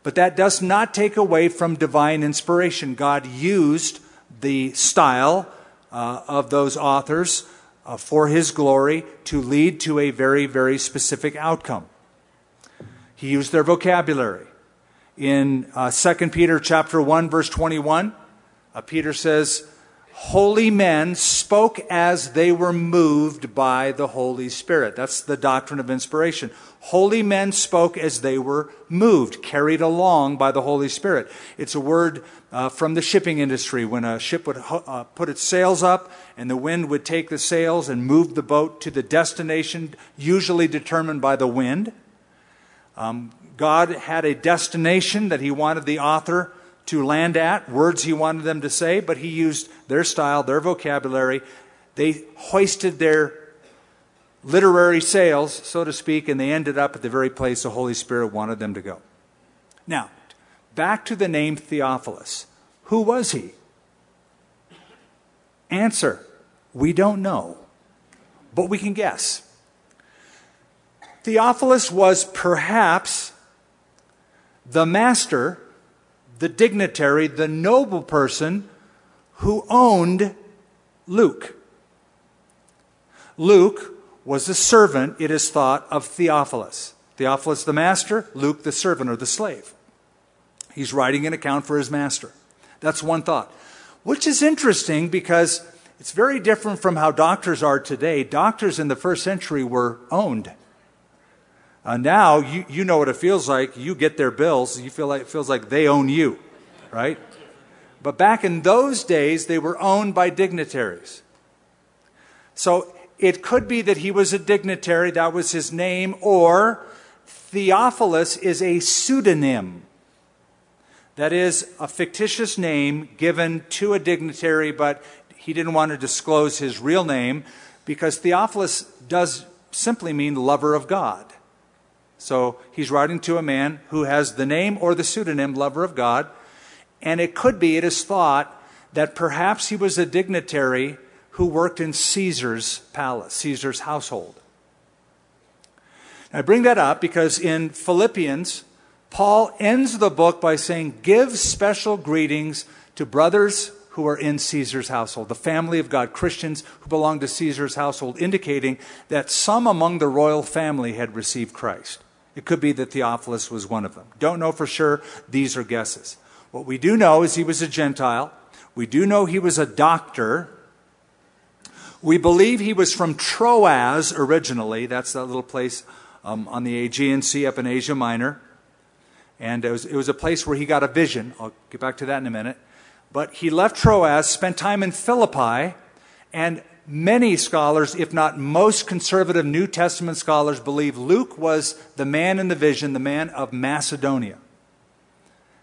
but that does not take away from divine inspiration. God used the style uh, of those authors uh, for his glory to lead to a very, very specific outcome. He used their vocabulary. in uh, 2 Peter chapter 1 verse 21, uh, Peter says, holy men spoke as they were moved by the Holy Spirit. That's the doctrine of inspiration. Holy men spoke as they were moved, carried along by the Holy Spirit. It's a word uh, from the shipping industry when a ship would uh, put its sails up and the wind would take the sails and move the boat to the destination, usually determined by the wind. Um, God had a destination that He wanted the author to land at, words he wanted them to say, but he used their style, their vocabulary. They hoisted their literary sails, so to speak, and they ended up at the very place the Holy Spirit wanted them to go. Now, back to the name Theophilus. Who was he? Answer We don't know, but we can guess. Theophilus was perhaps the master the dignitary, the noble person who owned Luke. Luke was a servant, it is thought, of Theophilus. Theophilus the master, Luke the servant or the slave. He's writing an account for his master. That's one thought. Which is interesting because it's very different from how doctors are today. Doctors in the first century were owned. Uh, now you, you know what it feels like. You get their bills. You feel like it feels like they own you, right? But back in those days, they were owned by dignitaries. So it could be that he was a dignitary, that was his name, or Theophilus is a pseudonym. That is a fictitious name given to a dignitary, but he didn't want to disclose his real name because Theophilus does simply mean lover of God. So he's writing to a man who has the name or the pseudonym lover of God. And it could be, it is thought, that perhaps he was a dignitary who worked in Caesar's palace, Caesar's household. I bring that up because in Philippians, Paul ends the book by saying, Give special greetings to brothers who are in Caesar's household, the family of God, Christians who belong to Caesar's household, indicating that some among the royal family had received Christ. It could be that Theophilus was one of them. Don't know for sure. These are guesses. What we do know is he was a Gentile. We do know he was a doctor. We believe he was from Troas originally. That's that little place um, on the Aegean Sea up in Asia Minor. And it was, it was a place where he got a vision. I'll get back to that in a minute. But he left Troas, spent time in Philippi, and many scholars, if not most conservative New Testament scholars, believe Luke was the man in the vision, the man of Macedonia,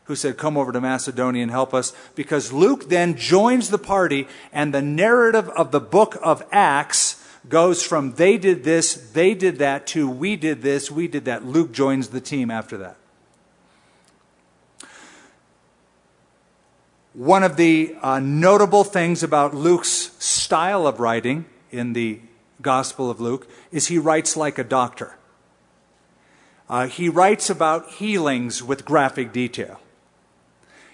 who said, Come over to Macedonia and help us. Because Luke then joins the party, and the narrative of the book of Acts goes from they did this, they did that, to we did this, we did that. Luke joins the team after that. One of the uh, notable things about Luke's style of writing in the Gospel of Luke is he writes like a doctor. Uh, he writes about healings with graphic detail.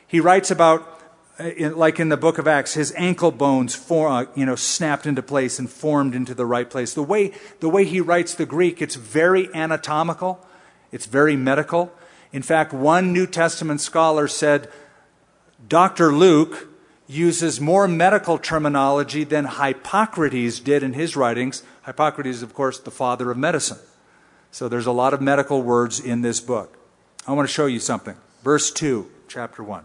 He writes about, uh, like in the book of Acts, his ankle bones for, uh, you know, snapped into place and formed into the right place. The way, the way he writes the Greek, it's very anatomical, it's very medical. In fact, one New Testament scholar said Dr. Luke uses more medical terminology than Hippocrates did in his writings. Hippocrates, of course, the father of medicine. So there's a lot of medical words in this book. I want to show you something. Verse 2, chapter 1.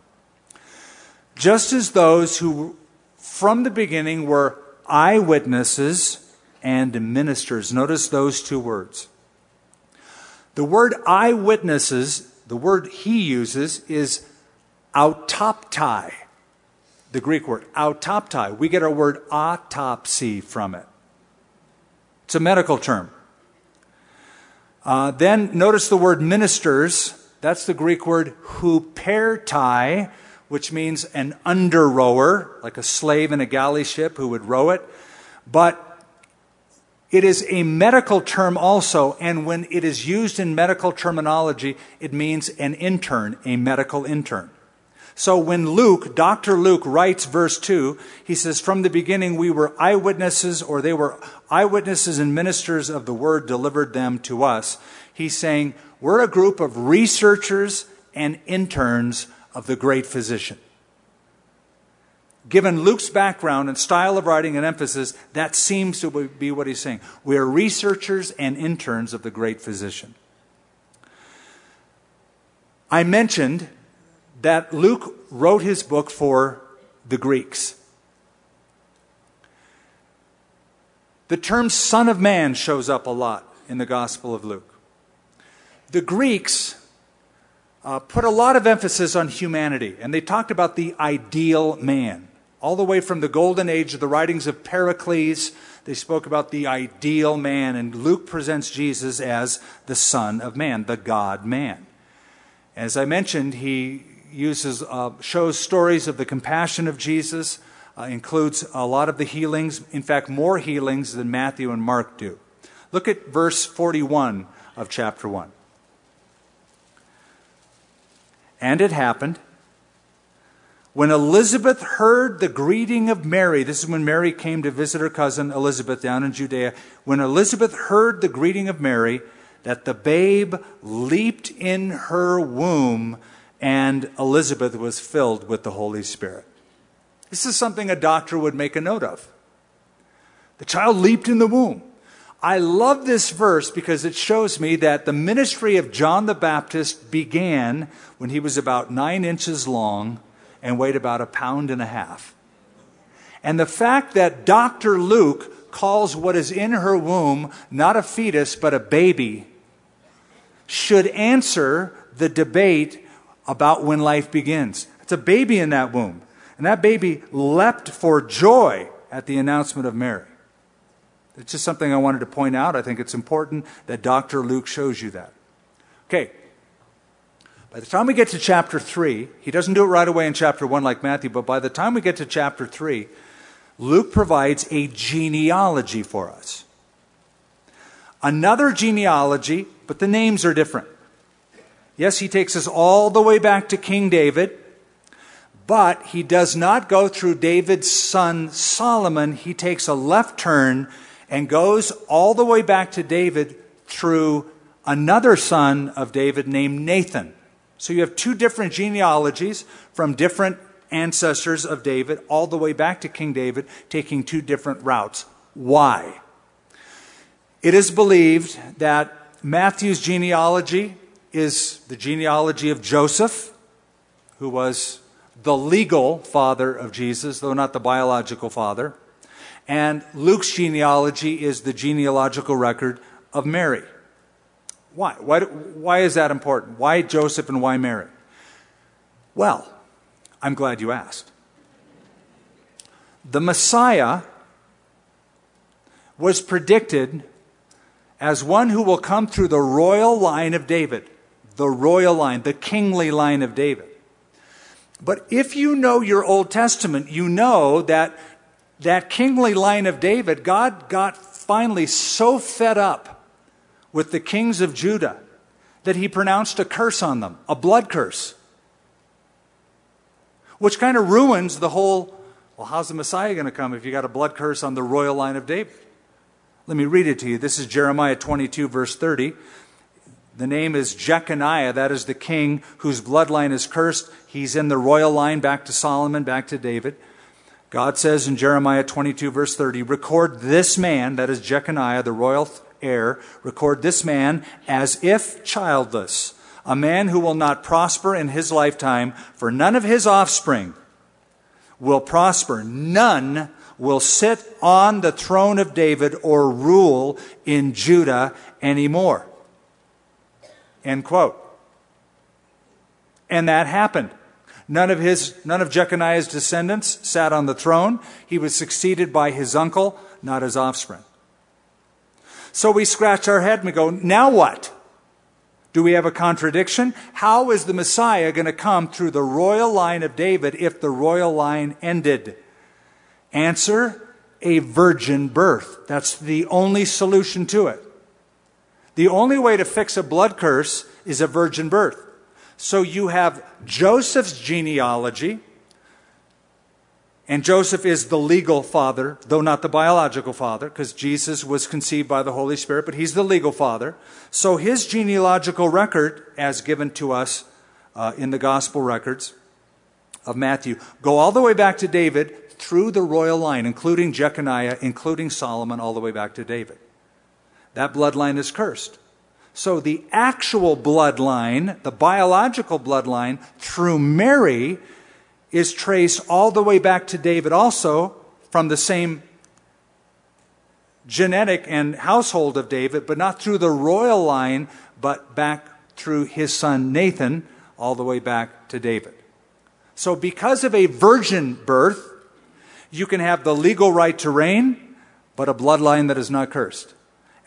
Just as those who from the beginning were eyewitnesses and ministers. Notice those two words. The word eyewitnesses, the word he uses, is autoptai, the Greek word, autoptai. We get our word autopsy from it. It's a medical term. Uh, then notice the word ministers. That's the Greek word hupertai, which means an under rower, like a slave in a galley ship who would row it. But it is a medical term also, and when it is used in medical terminology, it means an intern, a medical intern. So when Luke, Dr. Luke, writes verse 2, he says, From the beginning we were eyewitnesses, or they were eyewitnesses and ministers of the word delivered them to us. He's saying, We're a group of researchers and interns of the great physician. Given Luke's background and style of writing and emphasis, that seems to be what he's saying. We are researchers and interns of the great physician. I mentioned that Luke wrote his book for the Greeks. The term Son of Man shows up a lot in the Gospel of Luke. The Greeks uh, put a lot of emphasis on humanity, and they talked about the ideal man. All the way from the golden age of the writings of Pericles, they spoke about the ideal man, and Luke presents Jesus as the Son of Man, the God man. As I mentioned, he uses, uh, shows stories of the compassion of Jesus, uh, includes a lot of the healings, in fact, more healings than Matthew and Mark do. Look at verse 41 of chapter 1. And it happened when Elizabeth heard the greeting of Mary, this is when Mary came to visit her cousin Elizabeth down in Judea. When Elizabeth heard the greeting of Mary, that the babe leaped in her womb, and Elizabeth was filled with the Holy Spirit. This is something a doctor would make a note of. The child leaped in the womb. I love this verse because it shows me that the ministry of John the Baptist began when he was about nine inches long and weighed about a pound and a half. And the fact that Dr. Luke calls what is in her womb not a fetus but a baby should answer the debate about when life begins. It's a baby in that womb. And that baby leapt for joy at the announcement of Mary. It's just something I wanted to point out. I think it's important that Dr. Luke shows you that. Okay. By the time we get to chapter 3, he doesn't do it right away in chapter 1 like Matthew, but by the time we get to chapter 3, Luke provides a genealogy for us. Another genealogy, but the names are different. Yes, he takes us all the way back to King David, but he does not go through David's son Solomon. He takes a left turn and goes all the way back to David through another son of David named Nathan. So you have two different genealogies from different ancestors of David, all the way back to King David, taking two different routes. Why? It is believed that Matthew's genealogy is the genealogy of Joseph, who was the legal father of Jesus, though not the biological father. And Luke's genealogy is the genealogical record of Mary. Why? Why, why is that important? Why Joseph and why Mary? Well, I'm glad you asked. The Messiah was predicted as one who will come through the royal line of David, the royal line, the kingly line of David. But if you know your Old Testament, you know that that kingly line of David, God got finally so fed up with the kings of Judah that he pronounced a curse on them, a blood curse, which kind of ruins the whole well, how's the Messiah going to come if you got a blood curse on the royal line of David? Let me read it to you. This is Jeremiah 22, verse 30. The name is Jeconiah. That is the king whose bloodline is cursed. He's in the royal line back to Solomon, back to David. God says in Jeremiah 22, verse 30, record this man, that is Jeconiah, the royal heir, record this man as if childless, a man who will not prosper in his lifetime, for none of his offspring will prosper. None will sit on the throne of David or rule in Judah anymore. End quote. And that happened. None of his, none of Jeconiah's descendants sat on the throne. He was succeeded by his uncle, not his offspring. So we scratch our head and we go, now what? Do we have a contradiction? How is the Messiah going to come through the royal line of David if the royal line ended? Answer, a virgin birth. That's the only solution to it. The only way to fix a blood curse is a virgin birth. So you have Joseph's genealogy, and Joseph is the legal father, though not the biological father, because Jesus was conceived by the Holy Spirit, but he's the legal father. So his genealogical record, as given to us uh, in the gospel records of Matthew go all the way back to David through the royal line, including Jeconiah, including Solomon, all the way back to David. That bloodline is cursed. So the actual bloodline, the biological bloodline through Mary, is traced all the way back to David, also from the same genetic and household of David, but not through the royal line, but back through his son Nathan, all the way back to David. So, because of a virgin birth, you can have the legal right to reign, but a bloodline that is not cursed.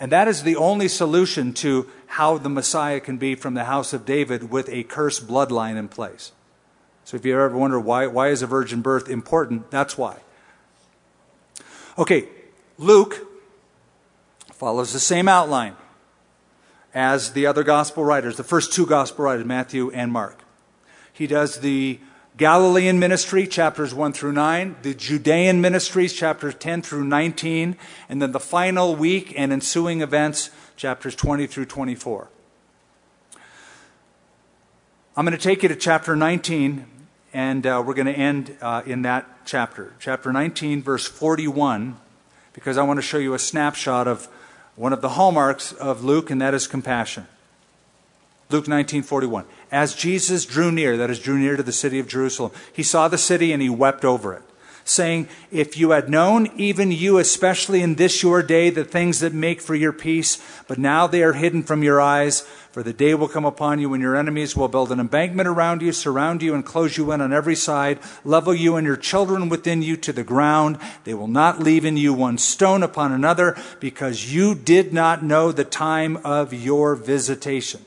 And that is the only solution to how the Messiah can be from the house of David with a cursed bloodline in place. So if you ever wonder why, why is a virgin birth important, that's why. Okay, Luke follows the same outline as the other gospel writers, the first two gospel writers, Matthew and Mark. He does the Galilean ministry, chapters 1 through 9, the Judean ministries, chapters 10 through 19, and then the final week and ensuing events, chapters 20 through 24. I'm going to take you to chapter 19, and uh, we're going to end uh, in that chapter. Chapter 19, verse 41, because I want to show you a snapshot of one of the hallmarks of Luke, and that is compassion. Luke 19:41. As Jesus drew near, that is drew near to the city of Jerusalem, he saw the city and he wept over it, saying, "If you had known, even you especially in this your day, the things that make for your peace, but now they are hidden from your eyes, for the day will come upon you when your enemies will build an embankment around you, surround you and close you in on every side, level you and your children within you to the ground. They will not leave in you one stone upon another, because you did not know the time of your visitation."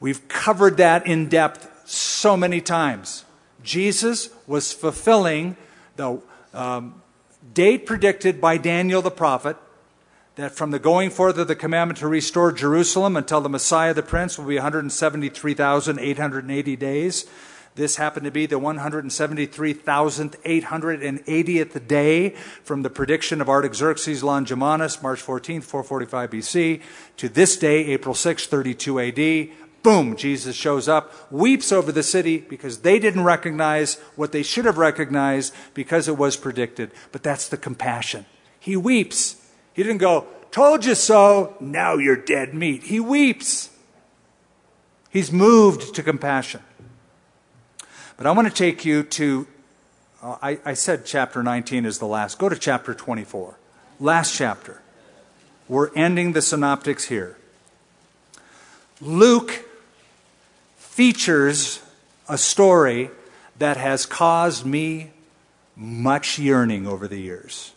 We've covered that in depth so many times. Jesus was fulfilling the um, date predicted by Daniel the prophet that from the going forth of the commandment to restore Jerusalem until the Messiah the Prince will be 173,880 days. This happened to be the 173,880th day from the prediction of Artaxerxes Longimanus, March 14, 445 BC, to this day, April 6, 32 AD, Boom, Jesus shows up, weeps over the city because they didn't recognize what they should have recognized because it was predicted. But that's the compassion. He weeps. He didn't go, Told you so, now you're dead meat. He weeps. He's moved to compassion. But I want to take you to, uh, I, I said chapter 19 is the last. Go to chapter 24. Last chapter. We're ending the synoptics here. Luke features a story that has caused me much yearning over the years.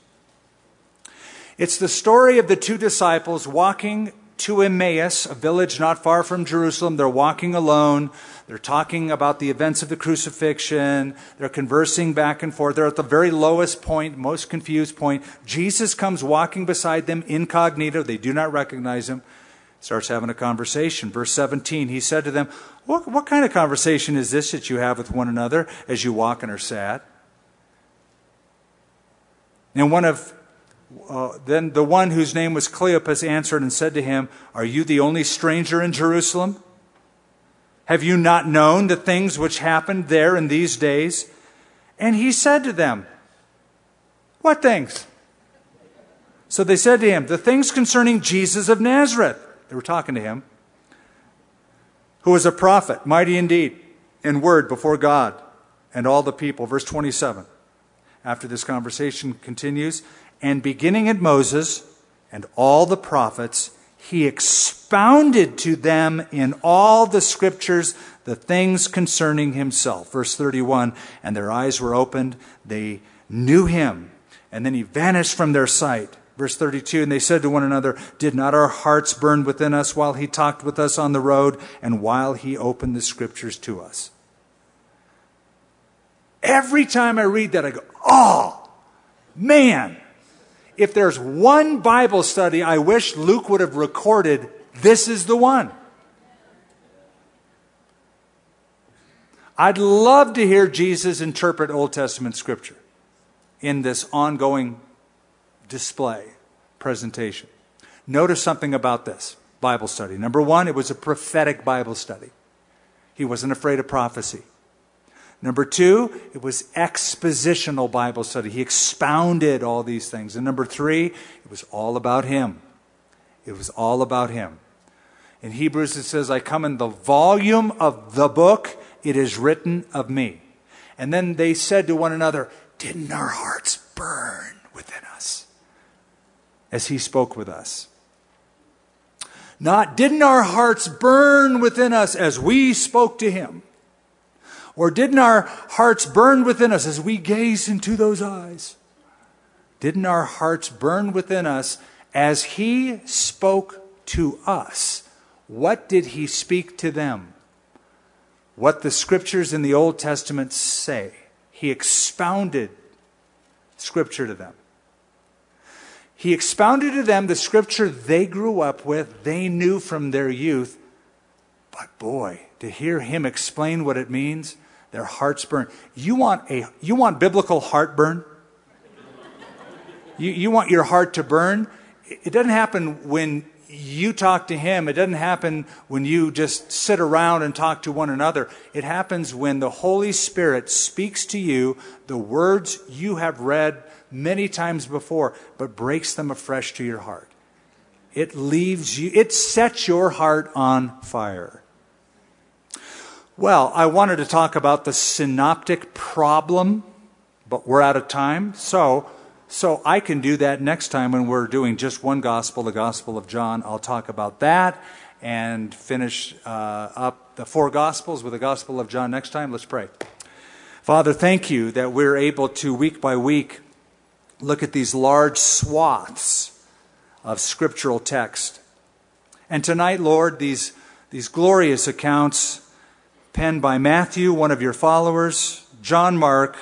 It's the story of the two disciples walking to Emmaus, a village not far from Jerusalem. They're walking alone. They're talking about the events of the crucifixion. They're conversing back and forth. They're at the very lowest point, most confused point. Jesus comes walking beside them incognito. They do not recognize him starts having a conversation. Verse 17, he said to them, what, what kind of conversation is this that you have with one another as you walk and are sad? And one of uh, then the one whose name was Cleopas answered and said to him, Are you the only stranger in Jerusalem? Have you not known the things which happened there in these days? And he said to them, What things? So they said to him, The things concerning Jesus of Nazareth they were talking to him. Who was a prophet, mighty indeed, in word before God and all the people. Verse 27. After this conversation continues, and beginning at Moses and all the prophets, he expounded to them in all the scriptures the things concerning himself. Verse 31 And their eyes were opened, they knew him, and then he vanished from their sight. Verse 32 And they said to one another, Did not our hearts burn within us while he talked with us on the road and while he opened the scriptures to us? Every time I read that, I go, Oh, man. If there's one Bible study I wish Luke would have recorded, this is the one. I'd love to hear Jesus interpret Old Testament scripture in this ongoing display, presentation. Notice something about this Bible study. Number one, it was a prophetic Bible study. He wasn't afraid of prophecy. Number two, it was expositional Bible study. He expounded all these things. And number three, it was all about him. It was all about him. In Hebrews, it says, I come in the volume of the book, it is written of me. And then they said to one another, Didn't our hearts burn as he spoke with us? Not, didn't our hearts burn within us as we spoke to him? Or didn't our hearts burn within us as we gazed into those eyes? Didn't our hearts burn within us as he spoke to us? What did he speak to them? What the scriptures in the Old Testament say. He expounded scripture to them. He expounded to them the scripture they grew up with, they knew from their youth. But boy, to hear him explain what it means, their hearts burn. You want, a, you want biblical heartburn? You, you want your heart to burn? It doesn't happen when you talk to him. It doesn't happen when you just sit around and talk to one another. It happens when the Holy Spirit speaks to you the words you have read many times before, but breaks them afresh to your heart. It leaves you, it sets your heart on fire. Well, I wanted to talk about the synoptic problem, but we're out of time. So, so I can do that next time when we're doing just one gospel, the Gospel of John. I'll talk about that and finish uh, up the four gospels with the Gospel of John next time. Let's pray. Father, thank you that we're able to week by week look at these large swaths of scriptural text. And tonight, Lord, these, these glorious accounts penned by Matthew, one of your followers, John Mark,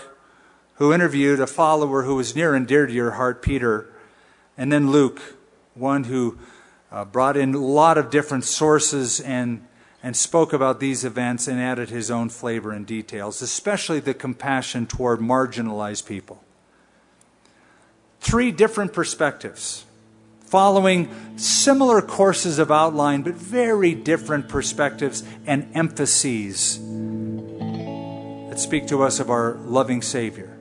who interviewed a follower who was near and dear to your heart, Peter, and then Luke, one who uh, brought in a lot of different sources and, and spoke about these events and added his own flavor and details, especially the compassion toward marginalized people three different perspectives, following similar courses of outline, but very different perspectives and emphases that speak to us of our loving Savior,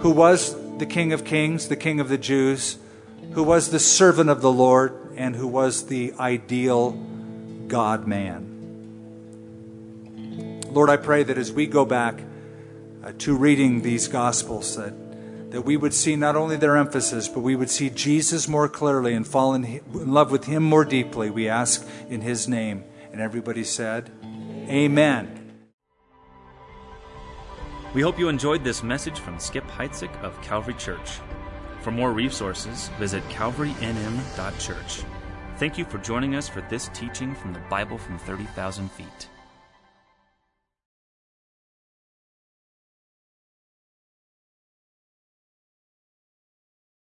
who was the King of Kings, the King of the Jews, who was the servant of the Lord, and who was the ideal God man. Lord, I pray that as we go back uh, to reading these Gospels, that that we would see not only their emphasis, but we would see Jesus more clearly and fall in, love with him more deeply. We ask in his name. And everybody said, Amen.
We hope you enjoyed this message from Skip Heitzig of Calvary Church. For more resources, visit calvarynm.church. Thank you for joining us for this teaching from the Bible from 30,000 feet.